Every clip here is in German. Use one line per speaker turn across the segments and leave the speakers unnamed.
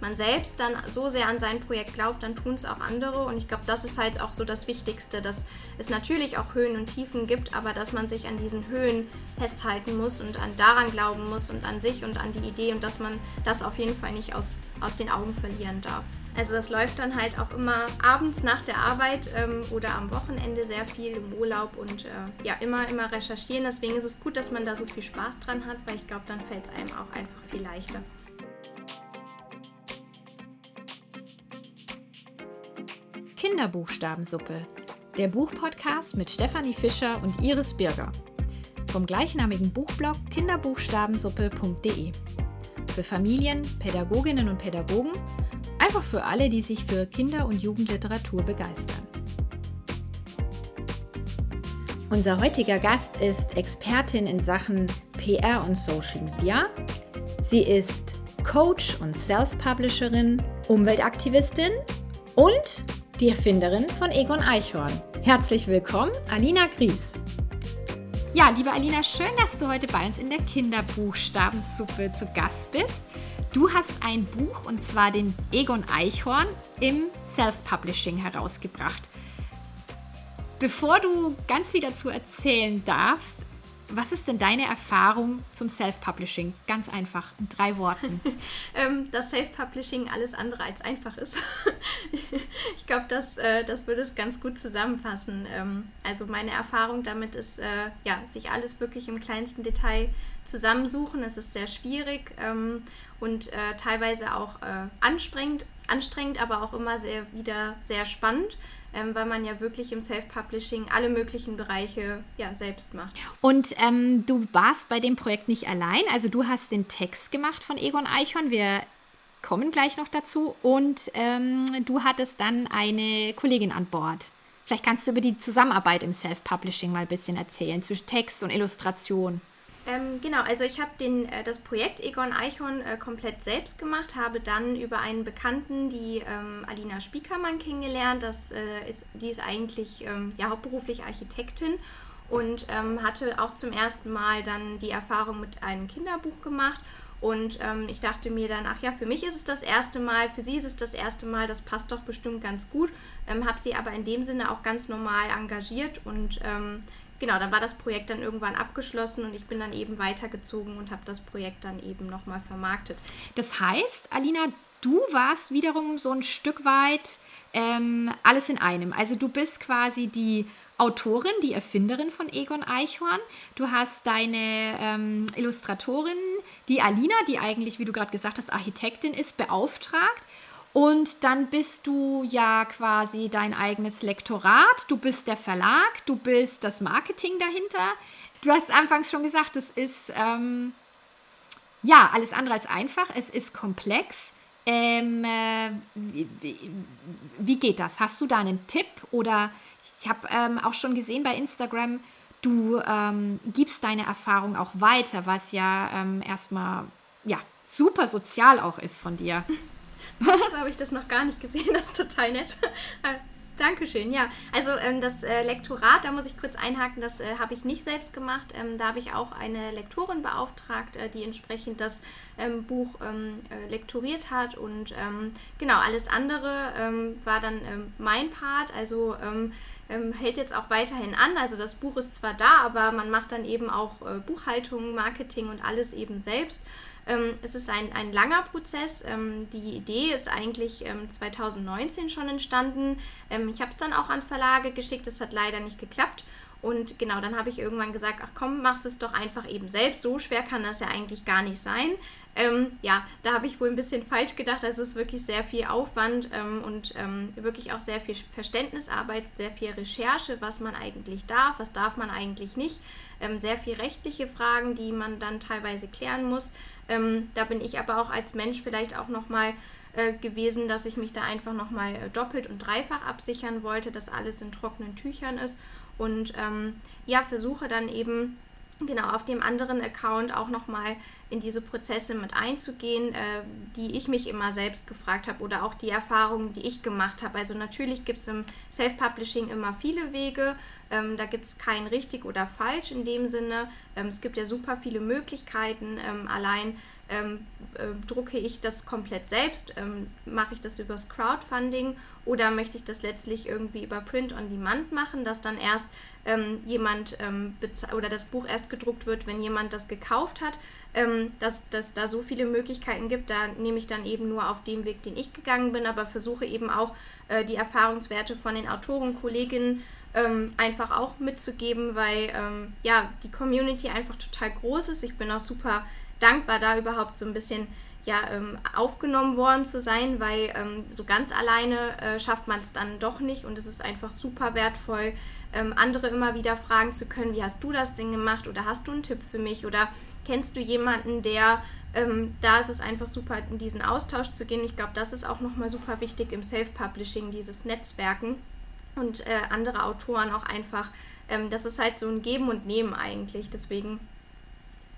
man selbst dann so sehr an sein Projekt glaubt, dann tun es auch andere. Und ich glaube, das ist halt auch so das Wichtigste, dass es natürlich auch Höhen und Tiefen gibt, aber dass man sich an diesen Höhen festhalten muss und an daran glauben muss und an sich und an die Idee und dass man das auf jeden Fall nicht aus, aus den Augen verlieren darf. Also das läuft dann halt auch immer abends nach der Arbeit ähm, oder am Wochenende sehr viel im Urlaub und äh, ja, immer, immer recherchieren. Deswegen ist es gut, dass man da so viel Spaß dran hat, weil ich glaube, dann fällt es einem auch einfach viel leichter.
Kinderbuchstabensuppe, der Buchpodcast mit Stefanie Fischer und Iris Birger. Vom gleichnamigen Buchblog kinderbuchstabensuppe.de. Für Familien, Pädagoginnen und Pädagogen Einfach für alle, die sich für Kinder- und Jugendliteratur begeistern. Unser heutiger Gast ist Expertin in Sachen PR und Social Media. Sie ist Coach und Self-Publisherin, Umweltaktivistin und die Erfinderin von Egon Eichhorn. Herzlich willkommen, Alina Gries. Ja, liebe Alina, schön, dass du heute bei uns in der Kinderbuchstabensuppe zu Gast bist. Du hast ein Buch und zwar den Egon Eichhorn im Self-Publishing herausgebracht. Bevor du ganz viel dazu erzählen darfst, was ist denn deine Erfahrung zum Self-Publishing? Ganz einfach, in drei Worten.
ähm, dass Self-Publishing alles andere als einfach ist. ich glaube, das, äh, das würde es ganz gut zusammenfassen. Ähm, also meine Erfahrung damit ist, äh, ja, sich alles wirklich im kleinsten Detail zusammensuchen. Es ist sehr schwierig ähm, und äh, teilweise auch äh, anstrengend, anstrengend, aber auch immer sehr wieder sehr spannend, ähm, weil man ja wirklich im Self-Publishing alle möglichen Bereiche ja selbst macht.
Und ähm, du warst bei dem Projekt nicht allein, also du hast den Text gemacht von Egon Eichhorn. Wir kommen gleich noch dazu und ähm, du hattest dann eine Kollegin an Bord. Vielleicht kannst du über die Zusammenarbeit im Self-Publishing mal ein bisschen erzählen, zwischen Text und Illustration.
Ähm, genau, also ich habe äh, das Projekt Egon Eichhorn äh, komplett selbst gemacht, habe dann über einen Bekannten, die ähm, Alina Spiekermann, kennengelernt. Das, äh, ist, die ist eigentlich ähm, ja, hauptberuflich Architektin und ähm, hatte auch zum ersten Mal dann die Erfahrung mit einem Kinderbuch gemacht. Und ähm, ich dachte mir dann, ach ja, für mich ist es das erste Mal, für sie ist es das erste Mal, das passt doch bestimmt ganz gut. Ähm, habe sie aber in dem Sinne auch ganz normal engagiert und genau, dann war das Projekt dann irgendwann abgeschlossen und ich bin dann eben weitergezogen und habe das Projekt dann eben nochmal vermarktet.
Das heißt, Alina, du warst wiederum so ein Stück weit ähm, alles in einem. Also du bist quasi die Autorin, die Erfinderin von Egon Eichhorn. Du hast deine ähm, Illustratorin, die Alina, die eigentlich, wie du gerade gesagt hast, Architektin ist, beauftragt. Und dann bist du ja quasi dein eigenes Lektorat, du bist der Verlag, du bist das Marketing dahinter. Du hast anfangs schon gesagt, es ist ähm, ja alles andere als einfach, es ist komplex. Ähm, äh, wie, geht das? Hast du da einen Tipp? Oder ich habe ähm, auch schon gesehen bei Instagram, du ähm, gibst deine Erfahrung auch weiter, was ja ähm, erstmal ja, super sozial auch ist von dir.
so habe ich das noch gar nicht gesehen. Das ist total nett. Äh, Dankeschön, ja. Also ähm, das äh, Lektorat, da muss ich kurz einhaken, das äh, habe ich nicht selbst gemacht. Ähm, da habe ich auch eine Lektorin beauftragt, äh, die entsprechend das ähm, Buch ähm, äh, lektoriert hat. Und ähm, genau, alles andere ähm, war dann mein Part. Also hält jetzt auch weiterhin an. Also das Buch ist zwar da, aber man macht dann eben auch äh, Buchhaltung, Marketing und alles eben selbst. Ähm, es ist ein, ein langer Prozess. Ähm, die Idee ist eigentlich ähm, 2019 schon entstanden. Ähm, ich habe es dann auch an Verlage geschickt, es hat leider nicht geklappt. Und genau, dann habe ich irgendwann gesagt, ach komm, machst es doch einfach eben selbst. So schwer kann das ja eigentlich gar nicht sein. Ähm, ja, da habe ich wohl ein bisschen falsch gedacht. Es ist wirklich sehr viel Aufwand ähm, und ähm, wirklich auch sehr viel Verständnisarbeit, sehr viel Recherche, was man eigentlich darf, was darf man eigentlich nicht. Ähm, sehr viel rechtliche Fragen, die man dann teilweise klären muss. Ähm, da bin ich aber auch als Mensch vielleicht auch nochmal äh, gewesen, dass ich mich da einfach nochmal äh, doppelt und dreifach absichern wollte, dass alles in trockenen Tüchern ist. Und ähm, ja, versuche dann eben genau auf dem anderen Account auch nochmal in diese Prozesse mit einzugehen, äh, die ich mich immer selbst gefragt habe oder auch die Erfahrungen, die ich gemacht habe. Also natürlich gibt es im Self-Publishing immer viele Wege. Ähm, da gibt es kein richtig oder falsch in dem Sinne. Ähm, es gibt ja super viele Möglichkeiten. Ähm, allein ähm, äh, drucke ich das komplett selbst, ähm, mache ich das übers Crowdfunding oder möchte ich das letztlich irgendwie über Print on Demand machen, dass dann erst ähm, jemand oder das Buch erst gedruckt wird, wenn jemand das gekauft hat. Dass dass da so viele Möglichkeiten gibt, da nehme ich dann eben nur auf dem Weg, den ich gegangen bin, aber versuche eben auch äh, die Erfahrungswerte von den Autoren, Kolleginnen ähm, einfach auch mitzugeben, weil ähm, ja die Community einfach total groß ist. Ich bin auch super dankbar, da überhaupt so ein bisschen ja, ähm, aufgenommen worden zu sein, weil ähm, so ganz alleine äh, schafft man es dann doch nicht und es ist einfach super wertvoll, ähm, andere immer wieder fragen zu können, wie hast du das denn gemacht oder hast du einen Tipp für mich oder kennst du jemanden, der, ähm, da ist es einfach super, in diesen Austausch zu gehen. Ich glaube, das ist auch nochmal super wichtig im Self-Publishing, dieses Netzwerken und äh, andere Autoren auch einfach. Ähm, das ist halt so ein Geben und Nehmen eigentlich. Deswegen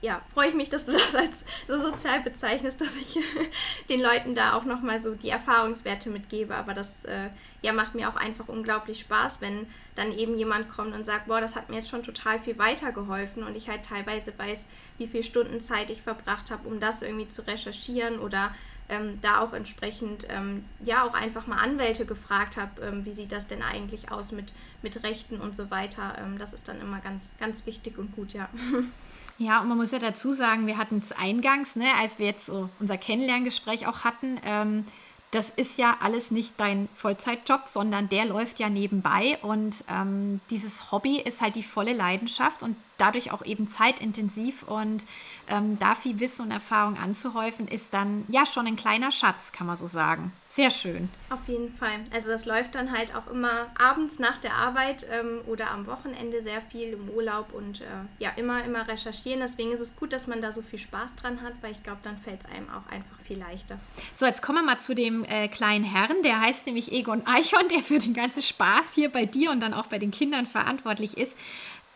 ja, freue ich mich, dass du das als so sozial bezeichnest, dass ich den Leuten da auch nochmal so die Erfahrungswerte mitgebe. Aber das äh, ja, macht mir auch einfach unglaublich Spaß, wenn dann eben jemand kommt und sagt, boah, das hat mir jetzt schon total viel weitergeholfen und ich halt teilweise weiß, wie viel Stunden Zeit ich verbracht habe, um das irgendwie zu recherchieren oder ähm, da auch entsprechend ähm, ja auch einfach mal Anwälte gefragt habe, ähm, wie sieht das denn eigentlich aus mit, mit Rechten und so weiter. Ähm, das ist dann immer ganz, ganz wichtig und gut, ja.
Ja, und man muss ja dazu sagen, wir hatten es eingangs, ne, als wir jetzt so unser Kennenlerngespräch auch hatten, ähm, das ist ja alles nicht dein Vollzeitjob, sondern der läuft ja nebenbei. Und ähm, dieses Hobby ist halt die volle Leidenschaft und dadurch auch eben zeitintensiv. Und ähm, da viel Wissen und Erfahrung anzuhäufen, ist dann ja schon ein kleiner Schatz, kann man so sagen. Sehr schön.
Auf jeden Fall. Also das läuft dann halt auch immer abends nach der Arbeit ähm, oder am Wochenende sehr viel im Urlaub und äh, ja, immer, immer recherchieren. Deswegen ist es gut, dass man da so viel Spaß dran hat, weil ich glaube, dann fällt es einem auch einfach viel leichter.
So, jetzt kommen wir mal zu dem äh, kleinen Herrn, der heißt nämlich Egon Eichhorn, der für den ganzen Spaß hier bei dir und dann auch bei den Kindern verantwortlich ist.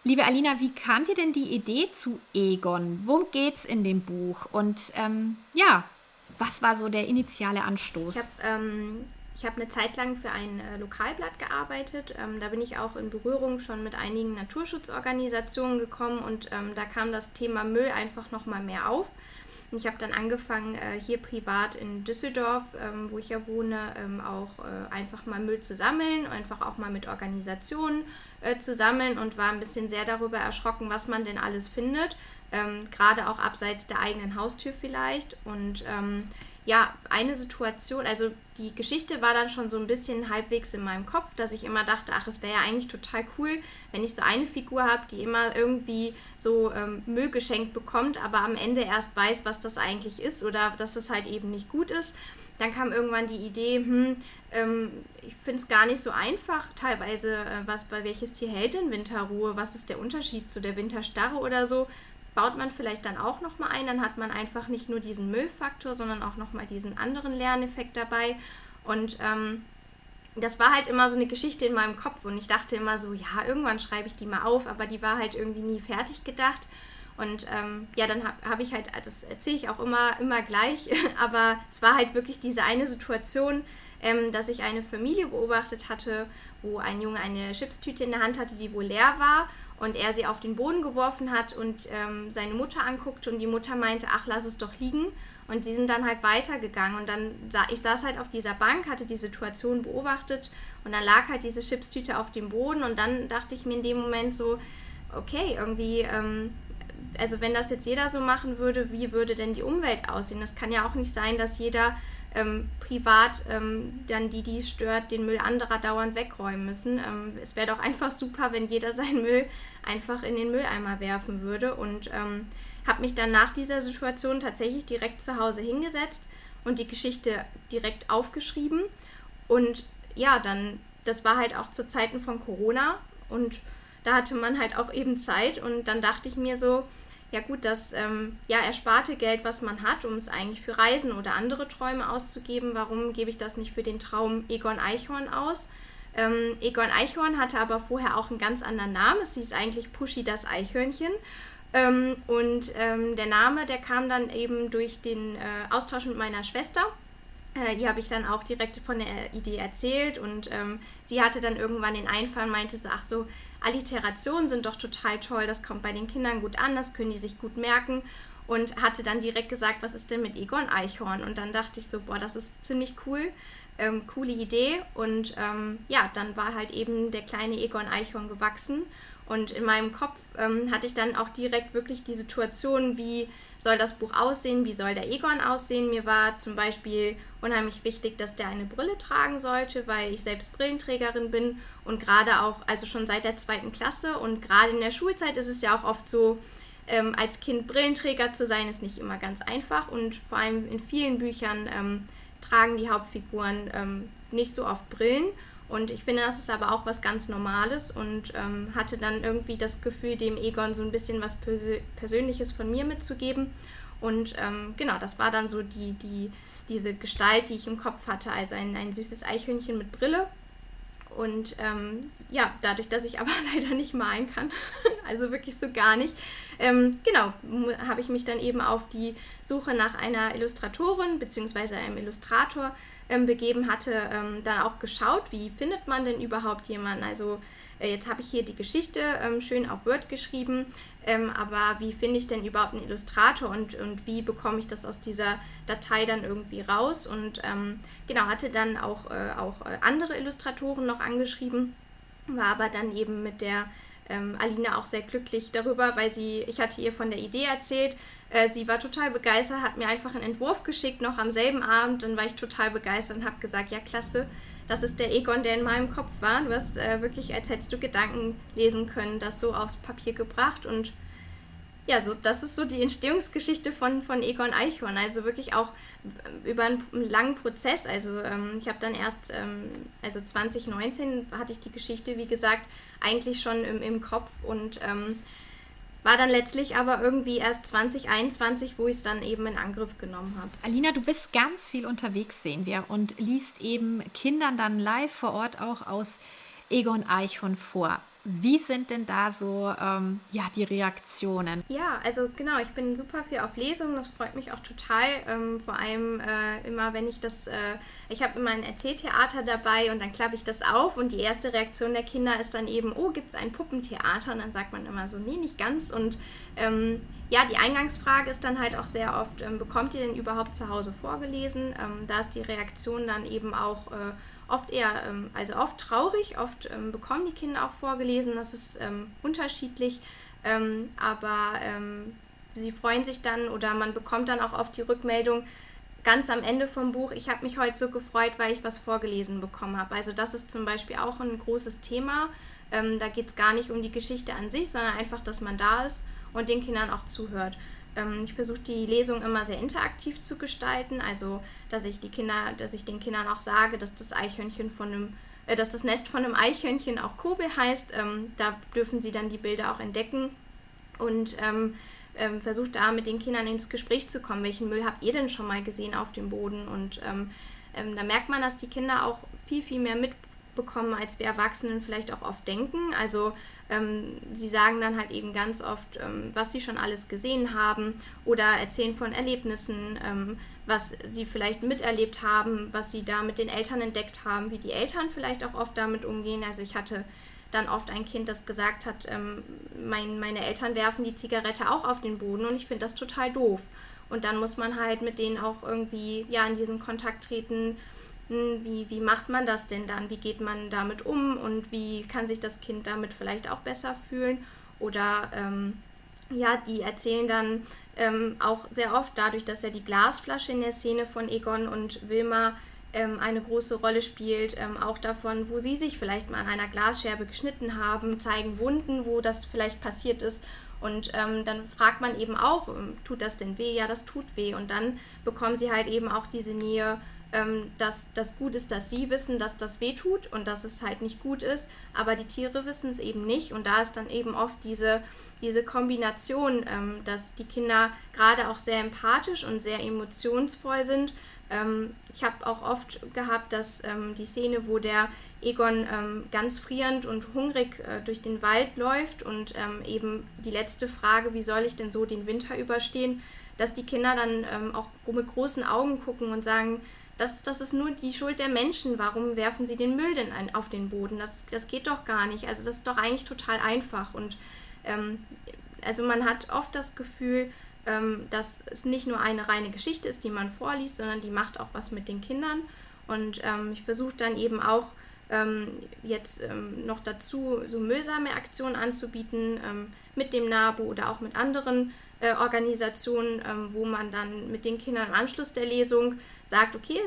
Liebe Alina, wie kam dir denn die Idee zu Egon? Worum geht's in dem Buch? Und ähm, ja, was war so der initiale Anstoß?
Ich habe ähm, hab eine Zeit lang für ein äh, Lokalblatt gearbeitet. Ähm, da bin ich auch in Berührung schon mit einigen Naturschutzorganisationen gekommen und ähm, da kam das Thema Müll einfach nochmal mehr auf. Ich habe dann angefangen, äh, hier privat in Düsseldorf, ähm, wo ich ja wohne, ähm, auch äh, einfach mal Müll zu sammeln, einfach auch mal mit Organisationen äh, zu sammeln und war ein bisschen sehr darüber erschrocken, was man denn alles findet, ähm, gerade auch abseits der eigenen Haustür vielleicht. Und ja, eine Situation, also die Geschichte war dann schon so ein bisschen halbwegs in meinem Kopf, dass ich immer dachte, ach, es wäre ja eigentlich total cool, wenn ich so eine Figur habe, die immer irgendwie so ähm, Müll geschenkt bekommt, aber am Ende erst weiß, was das eigentlich ist oder dass das halt eben nicht gut ist. Dann kam irgendwann die Idee, hm, ähm, ich finde es gar nicht so einfach, teilweise, äh, was bei welches Tier hält denn Winterruhe, was ist der Unterschied zu der Winterstarre oder so baut man vielleicht dann auch nochmal ein. Dann hat man einfach nicht nur diesen Müllfaktor, sondern auch nochmal diesen anderen Lerneffekt dabei. Und ähm, das war halt immer so eine Geschichte in meinem Kopf und ich dachte immer so, ja, irgendwann schreibe ich die mal auf, aber die war halt irgendwie nie fertig gedacht. Und ähm, ja, dann habe hab ich halt, das erzähle ich auch immer, immer gleich, aber es war halt wirklich diese eine Situation, ähm, dass ich eine Familie beobachtet hatte, wo ein Junge eine Chipstüte in der Hand hatte, die wohl leer war und er sie auf den Boden geworfen hat und ähm, seine Mutter anguckte und die Mutter meinte, ach, lass es doch liegen. Und sie sind dann halt weitergegangen und dann, sah ich saß halt auf dieser Bank, hatte die Situation beobachtet und dann lag halt diese Chipstüte auf dem Boden und dann dachte ich mir in dem Moment so, okay, irgendwie, ähm, also wenn das jetzt jeder so machen würde, wie würde denn die Umwelt aussehen? Das kann ja auch nicht sein, dass jeder ähm, privat ähm, dann die, die es stört, den Müll anderer dauernd wegräumen müssen. Ähm, es wäre doch einfach super, wenn jeder seinen Müll einfach in den Mülleimer werfen würde. Und ähm, habe mich dann nach dieser Situation tatsächlich direkt zu Hause hingesetzt und die Geschichte direkt aufgeschrieben. Und ja, dann, das war halt auch zu Zeiten von Corona und da hatte man halt auch eben Zeit und dann dachte ich mir so, ja gut, das ähm, ja, ersparte Geld, was man hat, um es eigentlich für Reisen oder andere Träume auszugeben, warum gebe ich das nicht für den Traum Egon Eichhorn aus? Ähm, Egon Eichhorn hatte aber vorher auch einen ganz anderen Namen. Es hieß eigentlich Pushy das Eichhörnchen. Ähm, und ähm, der Name, der kam dann eben durch den äh, Austausch mit meiner Schwester. äh, ihr habe ich dann auch direkt von der Idee erzählt und ähm, sie hatte dann irgendwann den Einfall und meinte so, ach so, Alliterationen sind doch total toll, das kommt bei den Kindern gut an, das können die sich gut merken. Und hatte dann direkt gesagt, was ist denn mit Egon Eichhorn? Und dann dachte ich so, boah, das ist ziemlich cool, ähm, coole Idee. Und ähm, ja, dann war halt eben der kleine Egon Eichhorn gewachsen. Und in meinem Kopf ähm, hatte ich dann auch direkt wirklich die Situation, wie soll das Buch aussehen, wie soll der Egon aussehen. Mir war zum Beispiel unheimlich wichtig, dass der eine Brille tragen sollte, weil ich selbst Brillenträgerin bin und gerade auch, also schon seit der zweiten Klasse und gerade in der Schulzeit ist es ja auch oft so, ähm, als Kind Brillenträger zu sein, ist nicht immer ganz einfach und vor allem in vielen Büchern ähm, tragen die Hauptfiguren ähm, nicht so oft Brillen. Und ich finde, das ist aber auch was ganz Normales und ähm, hatte dann irgendwie das Gefühl, dem Egon so ein bisschen was Persö Persönliches von mir mitzugeben. Und ähm, genau, das war dann so die, die, diese Gestalt, die ich im Kopf hatte. Also ein, ein süßes Eichhörnchen mit Brille. Und ähm, ja, dadurch, dass ich aber leider nicht malen kann, also wirklich so gar nicht, ähm, genau, habe ich mich dann eben auf die Suche nach einer Illustratorin bzw. einem Illustrator ähm, begeben hatte, ähm, dann auch geschaut, wie findet man denn überhaupt jemanden. Also äh, jetzt habe ich hier die Geschichte ähm, schön auf Word geschrieben, ähm, aber wie finde ich denn überhaupt einen Illustrator und, und wie bekomme ich das aus dieser Datei dann irgendwie raus? Und ähm, genau, hatte dann auch, äh, auch äh, andere Illustratoren noch angeschrieben, war aber dann eben mit der ähm, Alina auch sehr glücklich darüber, weil sie, ich hatte ihr von der Idee erzählt, äh, sie war total begeistert, hat mir einfach einen Entwurf geschickt, noch am selben Abend. Dann war ich total begeistert und habe gesagt, ja klasse, das ist der Egon, der in meinem Kopf war. Du hast äh, wirklich, als hättest du Gedanken lesen können, das so aufs Papier gebracht. Und ja, so, das ist so die Entstehungsgeschichte von, von Egon Eichhorn. Also wirklich auch über einen langen Prozess. Also ähm, ich habe dann erst, ähm, also 2019 hatte ich die Geschichte, wie gesagt, eigentlich schon im, im Kopf und ähm, war dann letztlich aber irgendwie erst 2021, wo ich es dann eben in Angriff genommen habe.
Alina, du bist ganz viel unterwegs, sehen wir, und liest eben Kindern dann live vor Ort auch aus Egon Eichhorn vor. Wie sind denn da so ähm, ja, die Reaktionen?
Ja, also genau, ich bin super viel auf Lesungen, das freut mich auch total. Ähm, vor allem äh, immer, wenn ich das, äh, ich habe immer ein Erzähltheater dabei und dann klappe ich das auf und die erste Reaktion der Kinder ist dann eben, oh, gibt es ein Puppentheater? Und dann sagt man immer so, nee, nicht ganz. Und ähm, ja, die Eingangsfrage ist dann halt auch sehr oft, ähm, bekommt ihr denn überhaupt zu Hause vorgelesen? Ähm, da ist die Reaktion dann eben auch... Äh, oft eher, ähm, also oft traurig, oft ähm, bekommen die Kinder auch vorgelesen, das ist ähm, unterschiedlich, aber sie freuen sich dann oder man bekommt dann auch oft die Rückmeldung, ganz am Ende vom Buch, ich habe mich heute so gefreut, weil ich was vorgelesen bekommen habe. Also das ist zum Beispiel auch ein großes Thema. Ähm, da geht es gar nicht um die Geschichte an sich, sondern einfach, dass man da ist und den Kindern auch zuhört. Ähm, ich versuche die Lesung immer sehr interaktiv zu gestalten, also dass ich die Kinder, dass ich den Kindern auch sage, dass das Eichhörnchen von einem äh, dass das Nest von einem Eichhörnchen auch Kobe heißt. Ähm, da dürfen sie dann die Bilder auch entdecken und ähm, ähm, versucht da mit den Kindern ins Gespräch zu kommen. Welchen Müll habt ihr denn schon mal gesehen auf dem Boden? Und ähm, ähm, da merkt man, dass die Kinder auch viel, viel mehr mitbekommen, als wir Erwachsenen vielleicht auch oft denken. Also ähm, sie sagen dann halt eben ganz oft, ähm, was sie schon alles gesehen haben oder erzählen von Erlebnissen, ähm, was sie vielleicht miterlebt haben, was sie da mit den Eltern entdeckt haben, wie die Eltern vielleicht auch oft damit umgehen. Also ich hatte dann oft ein Kind, das gesagt hat, ähm, mein, meine Eltern werfen die Zigarette auch auf den Boden und ich finde das total doof. Und dann muss man halt mit denen auch irgendwie ja in diesen Kontakt treten, wie, wie macht man das denn dann? Wie geht man damit um und wie kann sich das Kind damit vielleicht auch besser fühlen? Oder ähm, ja, die erzählen dann ähm, auch sehr oft dadurch, dass ja die Glasflasche in der Szene von Egon und Wilma ähm, eine große Rolle spielt, ähm, auch davon, wo sie sich vielleicht mal an einer Glasscherbe geschnitten haben, zeigen Wunden, wo das vielleicht passiert ist. Und ähm, dann fragt man eben auch, ähm, tut das denn weh? Ja, das tut weh. Und dann bekommen sie halt eben auch diese Nähe ähm, dass das gut ist, dass sie wissen, dass das weh tut und dass es halt nicht gut ist, aber die Tiere wissen es eben nicht und da ist dann eben oft diese, diese Kombination, ähm, dass die Kinder gerade auch sehr empathisch und sehr emotionsvoll sind. Ähm, ich habe auch oft gehabt, dass ähm, die Szene, wo der Egon ähm, ganz frierend und hungrig äh, durch den Wald läuft und ähm, eben die letzte Frage, wie soll ich denn so den Winter überstehen, dass die Kinder dann auch mit großen Augen gucken und sagen, das, das ist nur die Schuld der Menschen. Warum werfen sie den Müll denn ein, auf den Boden? Das, das geht doch gar nicht. Also das ist doch eigentlich total einfach. Und ähm, also man hat oft das Gefühl, ähm, dass es nicht nur eine reine Geschichte ist, die man vorliest, sondern die macht auch was mit den Kindern. Und ähm, ich versuche dann eben auch ähm, jetzt ähm, noch dazu so müllsame Aktionen anzubieten ähm, mit dem NABU oder auch mit anderen äh, Organisationen, wo man dann mit den Kindern im Anschluss der Lesung sagt, okay,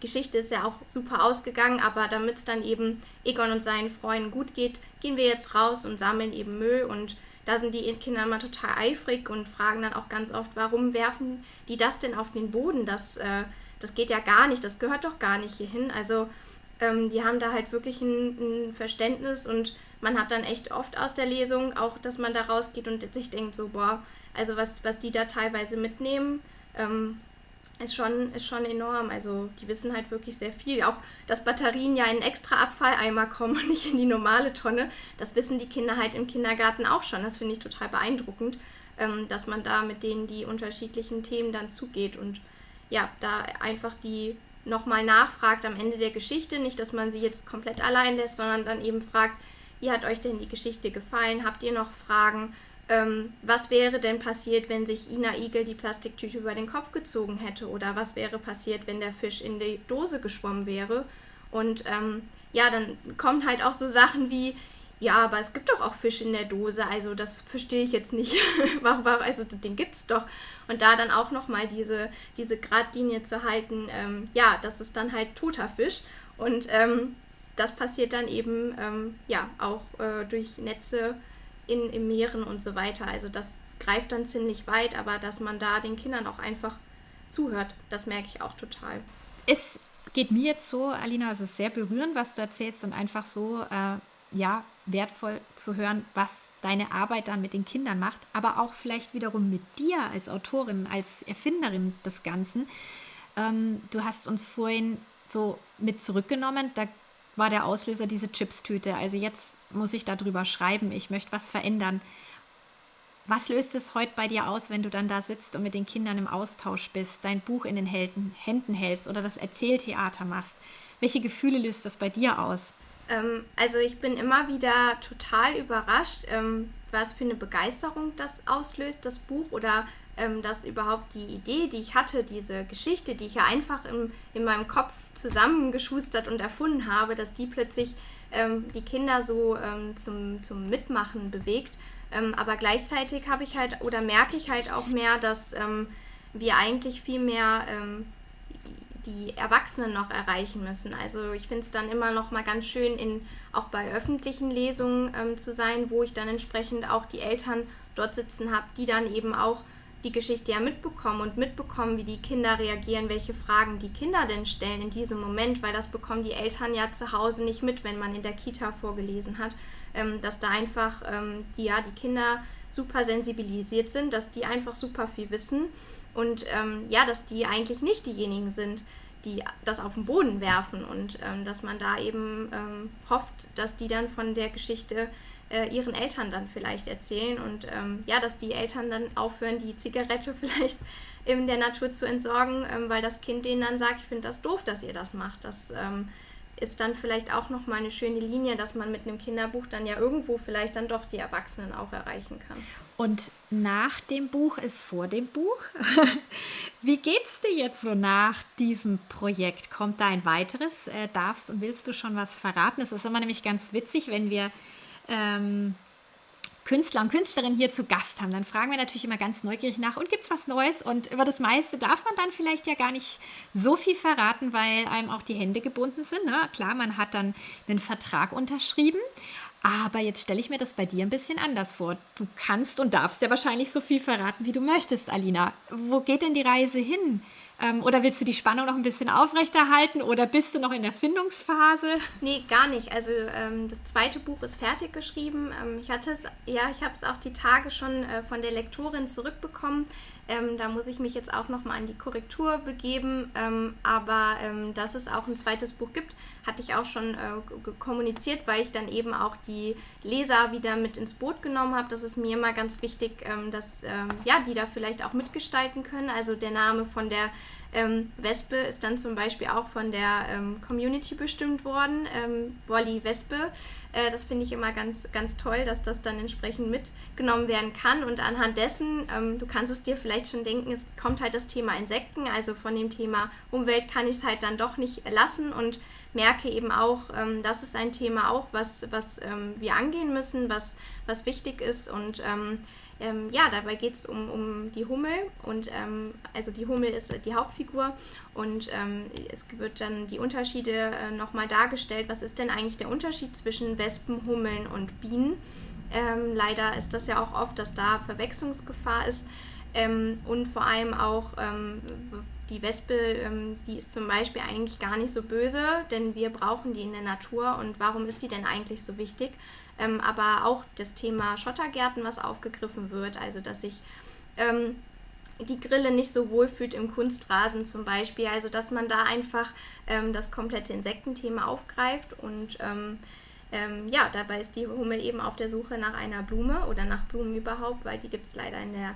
Geschichte ist ja auch super ausgegangen, aber damit es dann eben Egon und seinen Freunden gut geht, gehen wir jetzt raus und sammeln eben Müll und da sind die Kinder immer total eifrig und fragen dann auch ganz oft, warum werfen die das denn auf den Boden? Das, äh, das geht ja gar nicht, das gehört doch gar nicht hierhin. Also ähm, die haben da halt wirklich ein, ein, Verständnis und man hat dann echt oft aus der Lesung auch, dass man da rausgeht und sich denkt so, boah, also was, was die da teilweise mitnehmen, ähm, ist schon, ist schon enorm. Also die wissen halt wirklich sehr viel. Auch, dass Batterien ja in einen extra Abfalleimer kommen und nicht in die normale Tonne, das wissen die Kinder halt im Kindergarten auch schon. Das finde ich total beeindruckend, ähm, dass man da mit denen die unterschiedlichen Themen dann zugeht und ja, da einfach die nochmal nachfragt am Ende der Geschichte. Nicht, dass man sie jetzt komplett allein lässt, sondern dann eben fragt, wie hat euch denn die Geschichte gefallen? Habt ihr noch Fragen? Ähm, was wäre denn passiert, wenn sich Ina Igel die Plastiktüte über den Kopf gezogen hätte? Oder was wäre passiert, wenn der Fisch in die Dose geschwommen wäre? Und ähm, ja, dann kommen halt auch so Sachen wie, ja, aber es gibt doch auch Fisch in der Dose, also das verstehe ich jetzt nicht. also den gibt es doch. Und da dann auch nochmal diese, diese Gradlinie zu halten, ähm, ja, das ist dann halt toter Fisch. Und ähm, das passiert dann eben ähm, ja auch äh, durch Netze in, in Meeren und so weiter. Also das greift dann ziemlich weit, aber dass man da den Kindern auch einfach zuhört, das merke ich auch total.
Es geht mir jetzt so, Alina, es ist sehr berührend, was du erzählst und einfach so, äh, ja, wertvoll zu hören, was deine Arbeit dann mit den Kindern macht, aber auch vielleicht wiederum mit dir als Autorin, als Erfinderin des Ganzen. Ähm, du hast uns vorhin so mit zurückgenommen, da war der Auslöser diese Chipstüte. Also jetzt muss ich darüber schreiben, ich möchte was verändern. Was löst es heute bei dir aus, wenn du dann da sitzt und mit den Kindern im Austausch bist, dein Buch in den Händen hältst oder das Erzähltheater machst? Welche Gefühle löst das bei dir aus?
Ähm, also ich bin immer wieder total überrascht, ähm, was für eine Begeisterung das auslöst, das Buch oder ähm, dass überhaupt die Idee, die ich hatte, diese Geschichte, die ich ja einfach im, in meinem Kopf zusammengeschustert und erfunden habe, dass die plötzlich ähm, die Kinder so ähm, zum, zum Mitmachen bewegt. Ähm, aber gleichzeitig habe ich halt oder merke ich halt auch mehr, dass ähm, wir eigentlich viel mehr ähm, die Erwachsenen noch erreichen müssen. Also ich finde es dann immer noch mal ganz schön, in, auch bei öffentlichen Lesungen zu sein, wo ich dann entsprechend auch die Eltern dort sitzen habe, die dann eben auch die Geschichte ja mitbekommen und mitbekommen, wie die Kinder reagieren, welche Fragen die Kinder denn stellen in diesem Moment, weil das bekommen die Eltern ja zu Hause nicht mit, wenn man in der Kita vorgelesen hat, ähm, dass da einfach ähm, die, ja, die Kinder super sensibilisiert sind, dass die einfach super viel wissen und ähm, ja, dass die eigentlich nicht diejenigen sind, die das auf den Boden werfen und dass man da eben hofft, dass die dann von der Geschichte äh, ihren Eltern dann vielleicht erzählen und ähm, ja, dass die Eltern dann aufhören, die Zigarette vielleicht in der Natur zu entsorgen, ähm, weil das Kind denen dann sagt, ich finde das doof, dass ihr das macht. Das ähm, ist dann vielleicht auch nochmal eine schöne Linie, dass man mit einem Kinderbuch dann ja irgendwo vielleicht dann doch die Erwachsenen auch erreichen kann.
Und nach dem Buch ist vor dem Buch. Wie geht's dir jetzt so nach diesem Projekt? Kommt da ein weiteres? Äh, darfst und willst du schon was verraten? Es ist immer nämlich ganz witzig, wenn wir ähm, Künstler und Künstlerinnen hier zu Gast haben, dann fragen wir natürlich immer ganz neugierig nach, und gibt es was Neues? Und über das meiste darf man dann vielleicht ja gar nicht so viel verraten, weil einem auch die Hände gebunden sind. Ne? Klar, man hat dann einen Vertrag unterschrieben. Aber jetzt stelle ich mir das bei dir ein bisschen anders vor. Du kannst und darfst ja wahrscheinlich so viel verraten, wie du möchtest, Alina. Wo geht denn die Reise hin? Ähm, oder willst du die Spannung noch ein bisschen aufrechterhalten oder bist du noch in der Findungsphase?
Nee, gar nicht. Also ähm, das zweite Buch ist fertig geschrieben. Ähm, ich hatte es, ja, ich habe es auch die Tage schon äh, von der Lektorin zurückbekommen. Ähm, da muss ich mich jetzt auch nochmal an die Korrektur begeben. Ähm, aber ähm, dass es auch ein zweites Buch gibt, hatte ich auch schon äh, kommuniziert, weil ich dann eben auch die Leser wieder mit ins Boot genommen habe. Das ist mir immer ganz wichtig, ähm, dass ähm, ja, die da vielleicht auch mitgestalten können. Also der Name von der Ähm, Wespe ist dann zum Beispiel auch von der Community bestimmt worden. Wolli Wespe. Äh, das finde ich immer ganz, ganz toll, dass das dann entsprechend mitgenommen werden kann. Und anhand dessen, ähm, du kannst es dir vielleicht schon denken, es kommt halt das Thema Insekten. Also von dem Thema Umwelt kann ich es halt dann doch nicht lassen und merke eben auch, ähm, das ist ein Thema auch, was, was ähm, wir angehen müssen, was, was wichtig ist. Und ähm, ähm, ja, dabei geht es um, um die Hummel und ähm, also die Hummel ist die Hauptfigur und ähm, es wird dann die Unterschiede äh, nochmal dargestellt. Was ist denn eigentlich der Unterschied zwischen Wespen, Hummeln und Bienen? Ähm, leider ist das ja auch oft, dass da Verwechslungsgefahr ist ähm, und vor allem auch ähm, die Wespe, die ist zum Beispiel eigentlich gar nicht so böse, denn wir brauchen die in der Natur und warum ist die denn eigentlich so wichtig? Ähm, aber auch das Thema Schottergärten, was aufgegriffen wird, also dass sich ähm, die Grille nicht so wohl fühlt im Kunstrasen zum Beispiel, also dass man da einfach ähm, das komplette Insektenthema aufgreift und ähm, ähm, ja, dabei ist die Hummel eben auf der Suche nach einer Blume oder nach Blumen überhaupt, weil die gibt es leider in der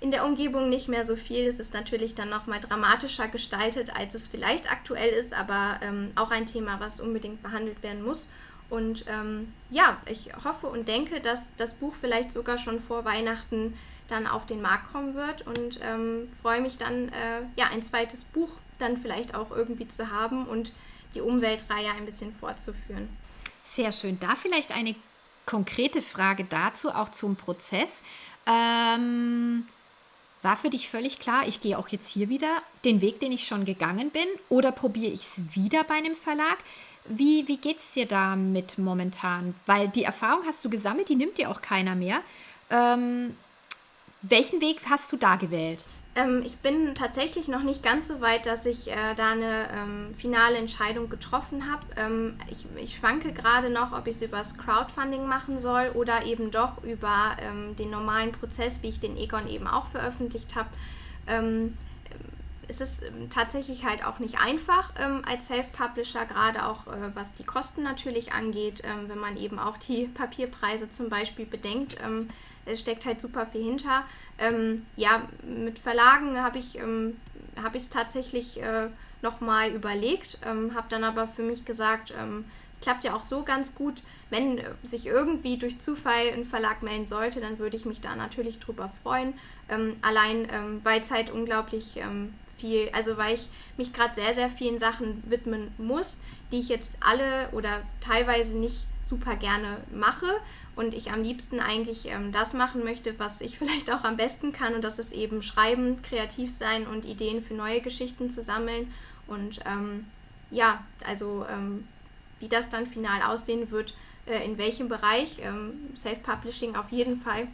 in der Umgebung nicht mehr so viel. Es ist natürlich dann nochmal dramatischer gestaltet, als es vielleicht aktuell ist, aber ähm, auch ein Thema, was unbedingt behandelt werden muss. Und ähm, ja, ich hoffe und denke, dass das Buch vielleicht sogar schon vor Weihnachten dann auf den Markt kommen wird und ähm, freue mich dann, äh, ja, ein zweites Buch dann vielleicht auch irgendwie zu haben und die Umweltreihe ein bisschen fortzuführen.
Sehr schön. Da vielleicht eine konkrete Frage dazu, auch zum Prozess. Ähm, war für dich völlig klar, ich gehe auch jetzt hier wieder den Weg, den ich schon gegangen bin, oder probiere ich es wieder bei einem Verlag? Wie, wie geht es dir damit momentan? Weil die Erfahrung hast du gesammelt, die nimmt dir auch keiner mehr. Ähm, welchen Weg hast du da gewählt?
Ähm, ich bin tatsächlich noch nicht ganz so weit, dass ich äh, da eine ähm, finale Entscheidung getroffen habe. Ähm, ich, ich schwanke gerade noch, ob ich es übers Crowdfunding machen soll oder eben doch über ähm, den normalen Prozess, wie ich den Egon eben auch veröffentlicht habe ähm, es ist ähm, tatsächlich halt auch nicht einfach ähm, als Self-Publisher, gerade auch äh, was die Kosten natürlich angeht, ähm, wenn man eben auch die Papierpreise zum Beispiel bedenkt. Ähm, es steckt halt super viel hinter. Ähm, ja, mit Verlagen habe ich ähm, es tatsächlich äh, nochmal überlegt, ähm, habe dann aber für mich gesagt, es klappt ja auch so ganz gut. Wenn äh, sich irgendwie durch Zufall ein Verlag melden sollte, dann würde ich mich da natürlich drüber freuen. Ähm, allein, ähm, weil es halt unglaublich ähm, viel, also weil ich mich gerade sehr, sehr vielen Sachen widmen muss, die ich jetzt alle oder teilweise nicht super gerne mache und ich am liebsten eigentlich ähm, das machen möchte, was ich vielleicht auch am besten kann und das ist eben schreiben, kreativ sein und Ideen für neue Geschichten zu sammeln und ähm, ja, also ähm, wie das dann final aussehen wird, äh, in welchem Bereich, ähm, Self-Publishing auf jeden Fall,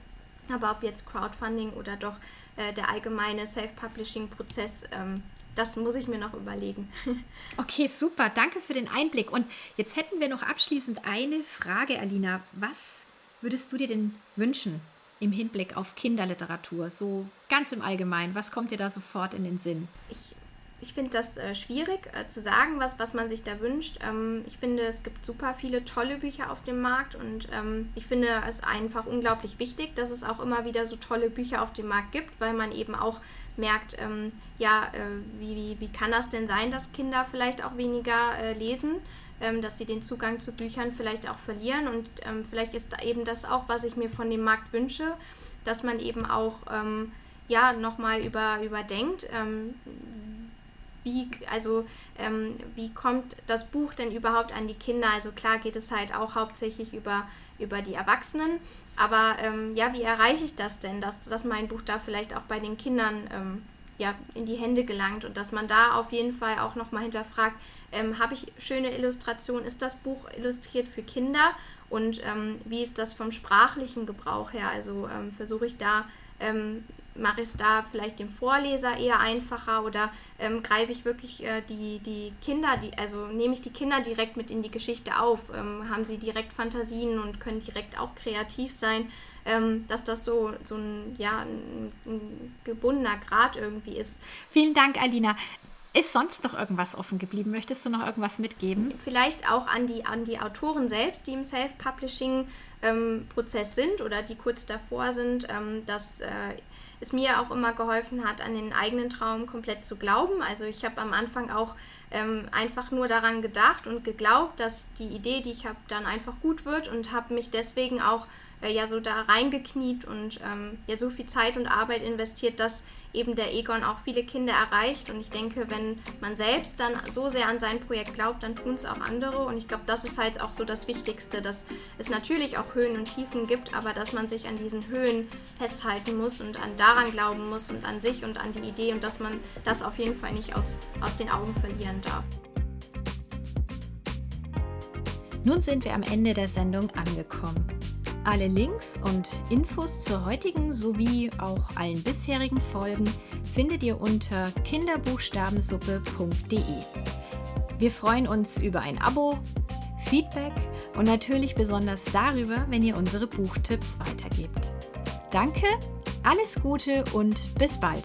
aber ob jetzt Crowdfunding oder doch äh, der allgemeine Self-Publishing-Prozess, ähm, das muss ich mir noch überlegen.
Okay, super. Danke für den Einblick. Und jetzt hätten wir noch abschließend eine Frage, Alina. Was würdest du dir denn wünschen im Hinblick auf Kinderliteratur? So ganz im Allgemeinen. Was kommt dir da sofort in den Sinn?
Ich ich finde das äh, schwierig äh, zu sagen, was, was man sich da wünscht. Ähm, ich finde, es gibt super viele tolle Bücher auf dem Markt und ähm, ich finde es einfach unglaublich wichtig, dass es auch immer wieder so tolle Bücher auf dem Markt gibt, weil man eben auch merkt, ähm, ja, äh, wie, wie, wie kann das denn sein, dass Kinder vielleicht auch weniger äh, lesen, ähm, dass sie den Zugang zu Büchern vielleicht auch verlieren und ähm, vielleicht ist da eben das auch, was ich mir von dem Markt wünsche, dass man eben auch ähm, ja, nochmal über, überdenkt, ähm, wie, also, ähm, wie kommt das Buch denn überhaupt an die Kinder? Also klar geht es halt auch hauptsächlich über, über die Erwachsenen, aber ähm, ja, wie erreiche ich das denn, dass, dass mein Buch da vielleicht auch bei den Kindern ähm, ja, in die Hände gelangt und dass man da auf jeden Fall auch nochmal hinterfragt, ähm, habe ich schöne Illustrationen, ist das Buch illustriert für Kinder und ähm, wie ist das vom sprachlichen Gebrauch her? Also ähm, versuche ich da mache ich es da vielleicht dem Vorleser eher einfacher oder ähm, greife ich wirklich äh, die, die Kinder, die, also nehme ich die Kinder direkt mit in die Geschichte auf? Ähm, haben sie direkt Fantasien und können direkt auch kreativ sein? Ähm, dass das so, so ein, ja, ein, ein gebundener Grad irgendwie ist.
Vielen Dank, Alina. Ist sonst noch irgendwas offen geblieben? Möchtest du noch irgendwas mitgeben?
Vielleicht auch an die, an die Autoren selbst, die im Self-Publishing-Prozess ähm, sind oder die kurz davor sind, ähm, dass äh, es mir auch immer geholfen hat, an den eigenen Traum komplett zu glauben. Also ich habe am Anfang auch ähm, einfach nur daran gedacht und geglaubt, dass die Idee, die ich habe, dann einfach gut wird und habe mich deswegen auch äh, ja so da reingekniet und ähm, ja so viel Zeit und Arbeit investiert, dass eben der Egon auch viele Kinder erreicht. Und ich denke, wenn man selbst dann so sehr an sein Projekt glaubt, dann tun es auch andere. Und ich glaube, das ist halt auch so das Wichtigste, dass es natürlich auch Höhen und Tiefen gibt, aber dass man sich an diesen Höhen festhalten muss und an daran glauben muss und an sich und an die Idee und dass man das auf jeden Fall nicht aus, aus den Augen verlieren darf.
Nun sind wir am Ende der Sendung angekommen. Alle Links und Infos zur heutigen sowie auch allen bisherigen Folgen findet ihr unter kinderbuchstabensuppe.de. Wir freuen uns über ein Abo, Feedback und natürlich besonders darüber, wenn ihr unsere Buchtipps weitergebt. Danke, alles Gute und bis bald!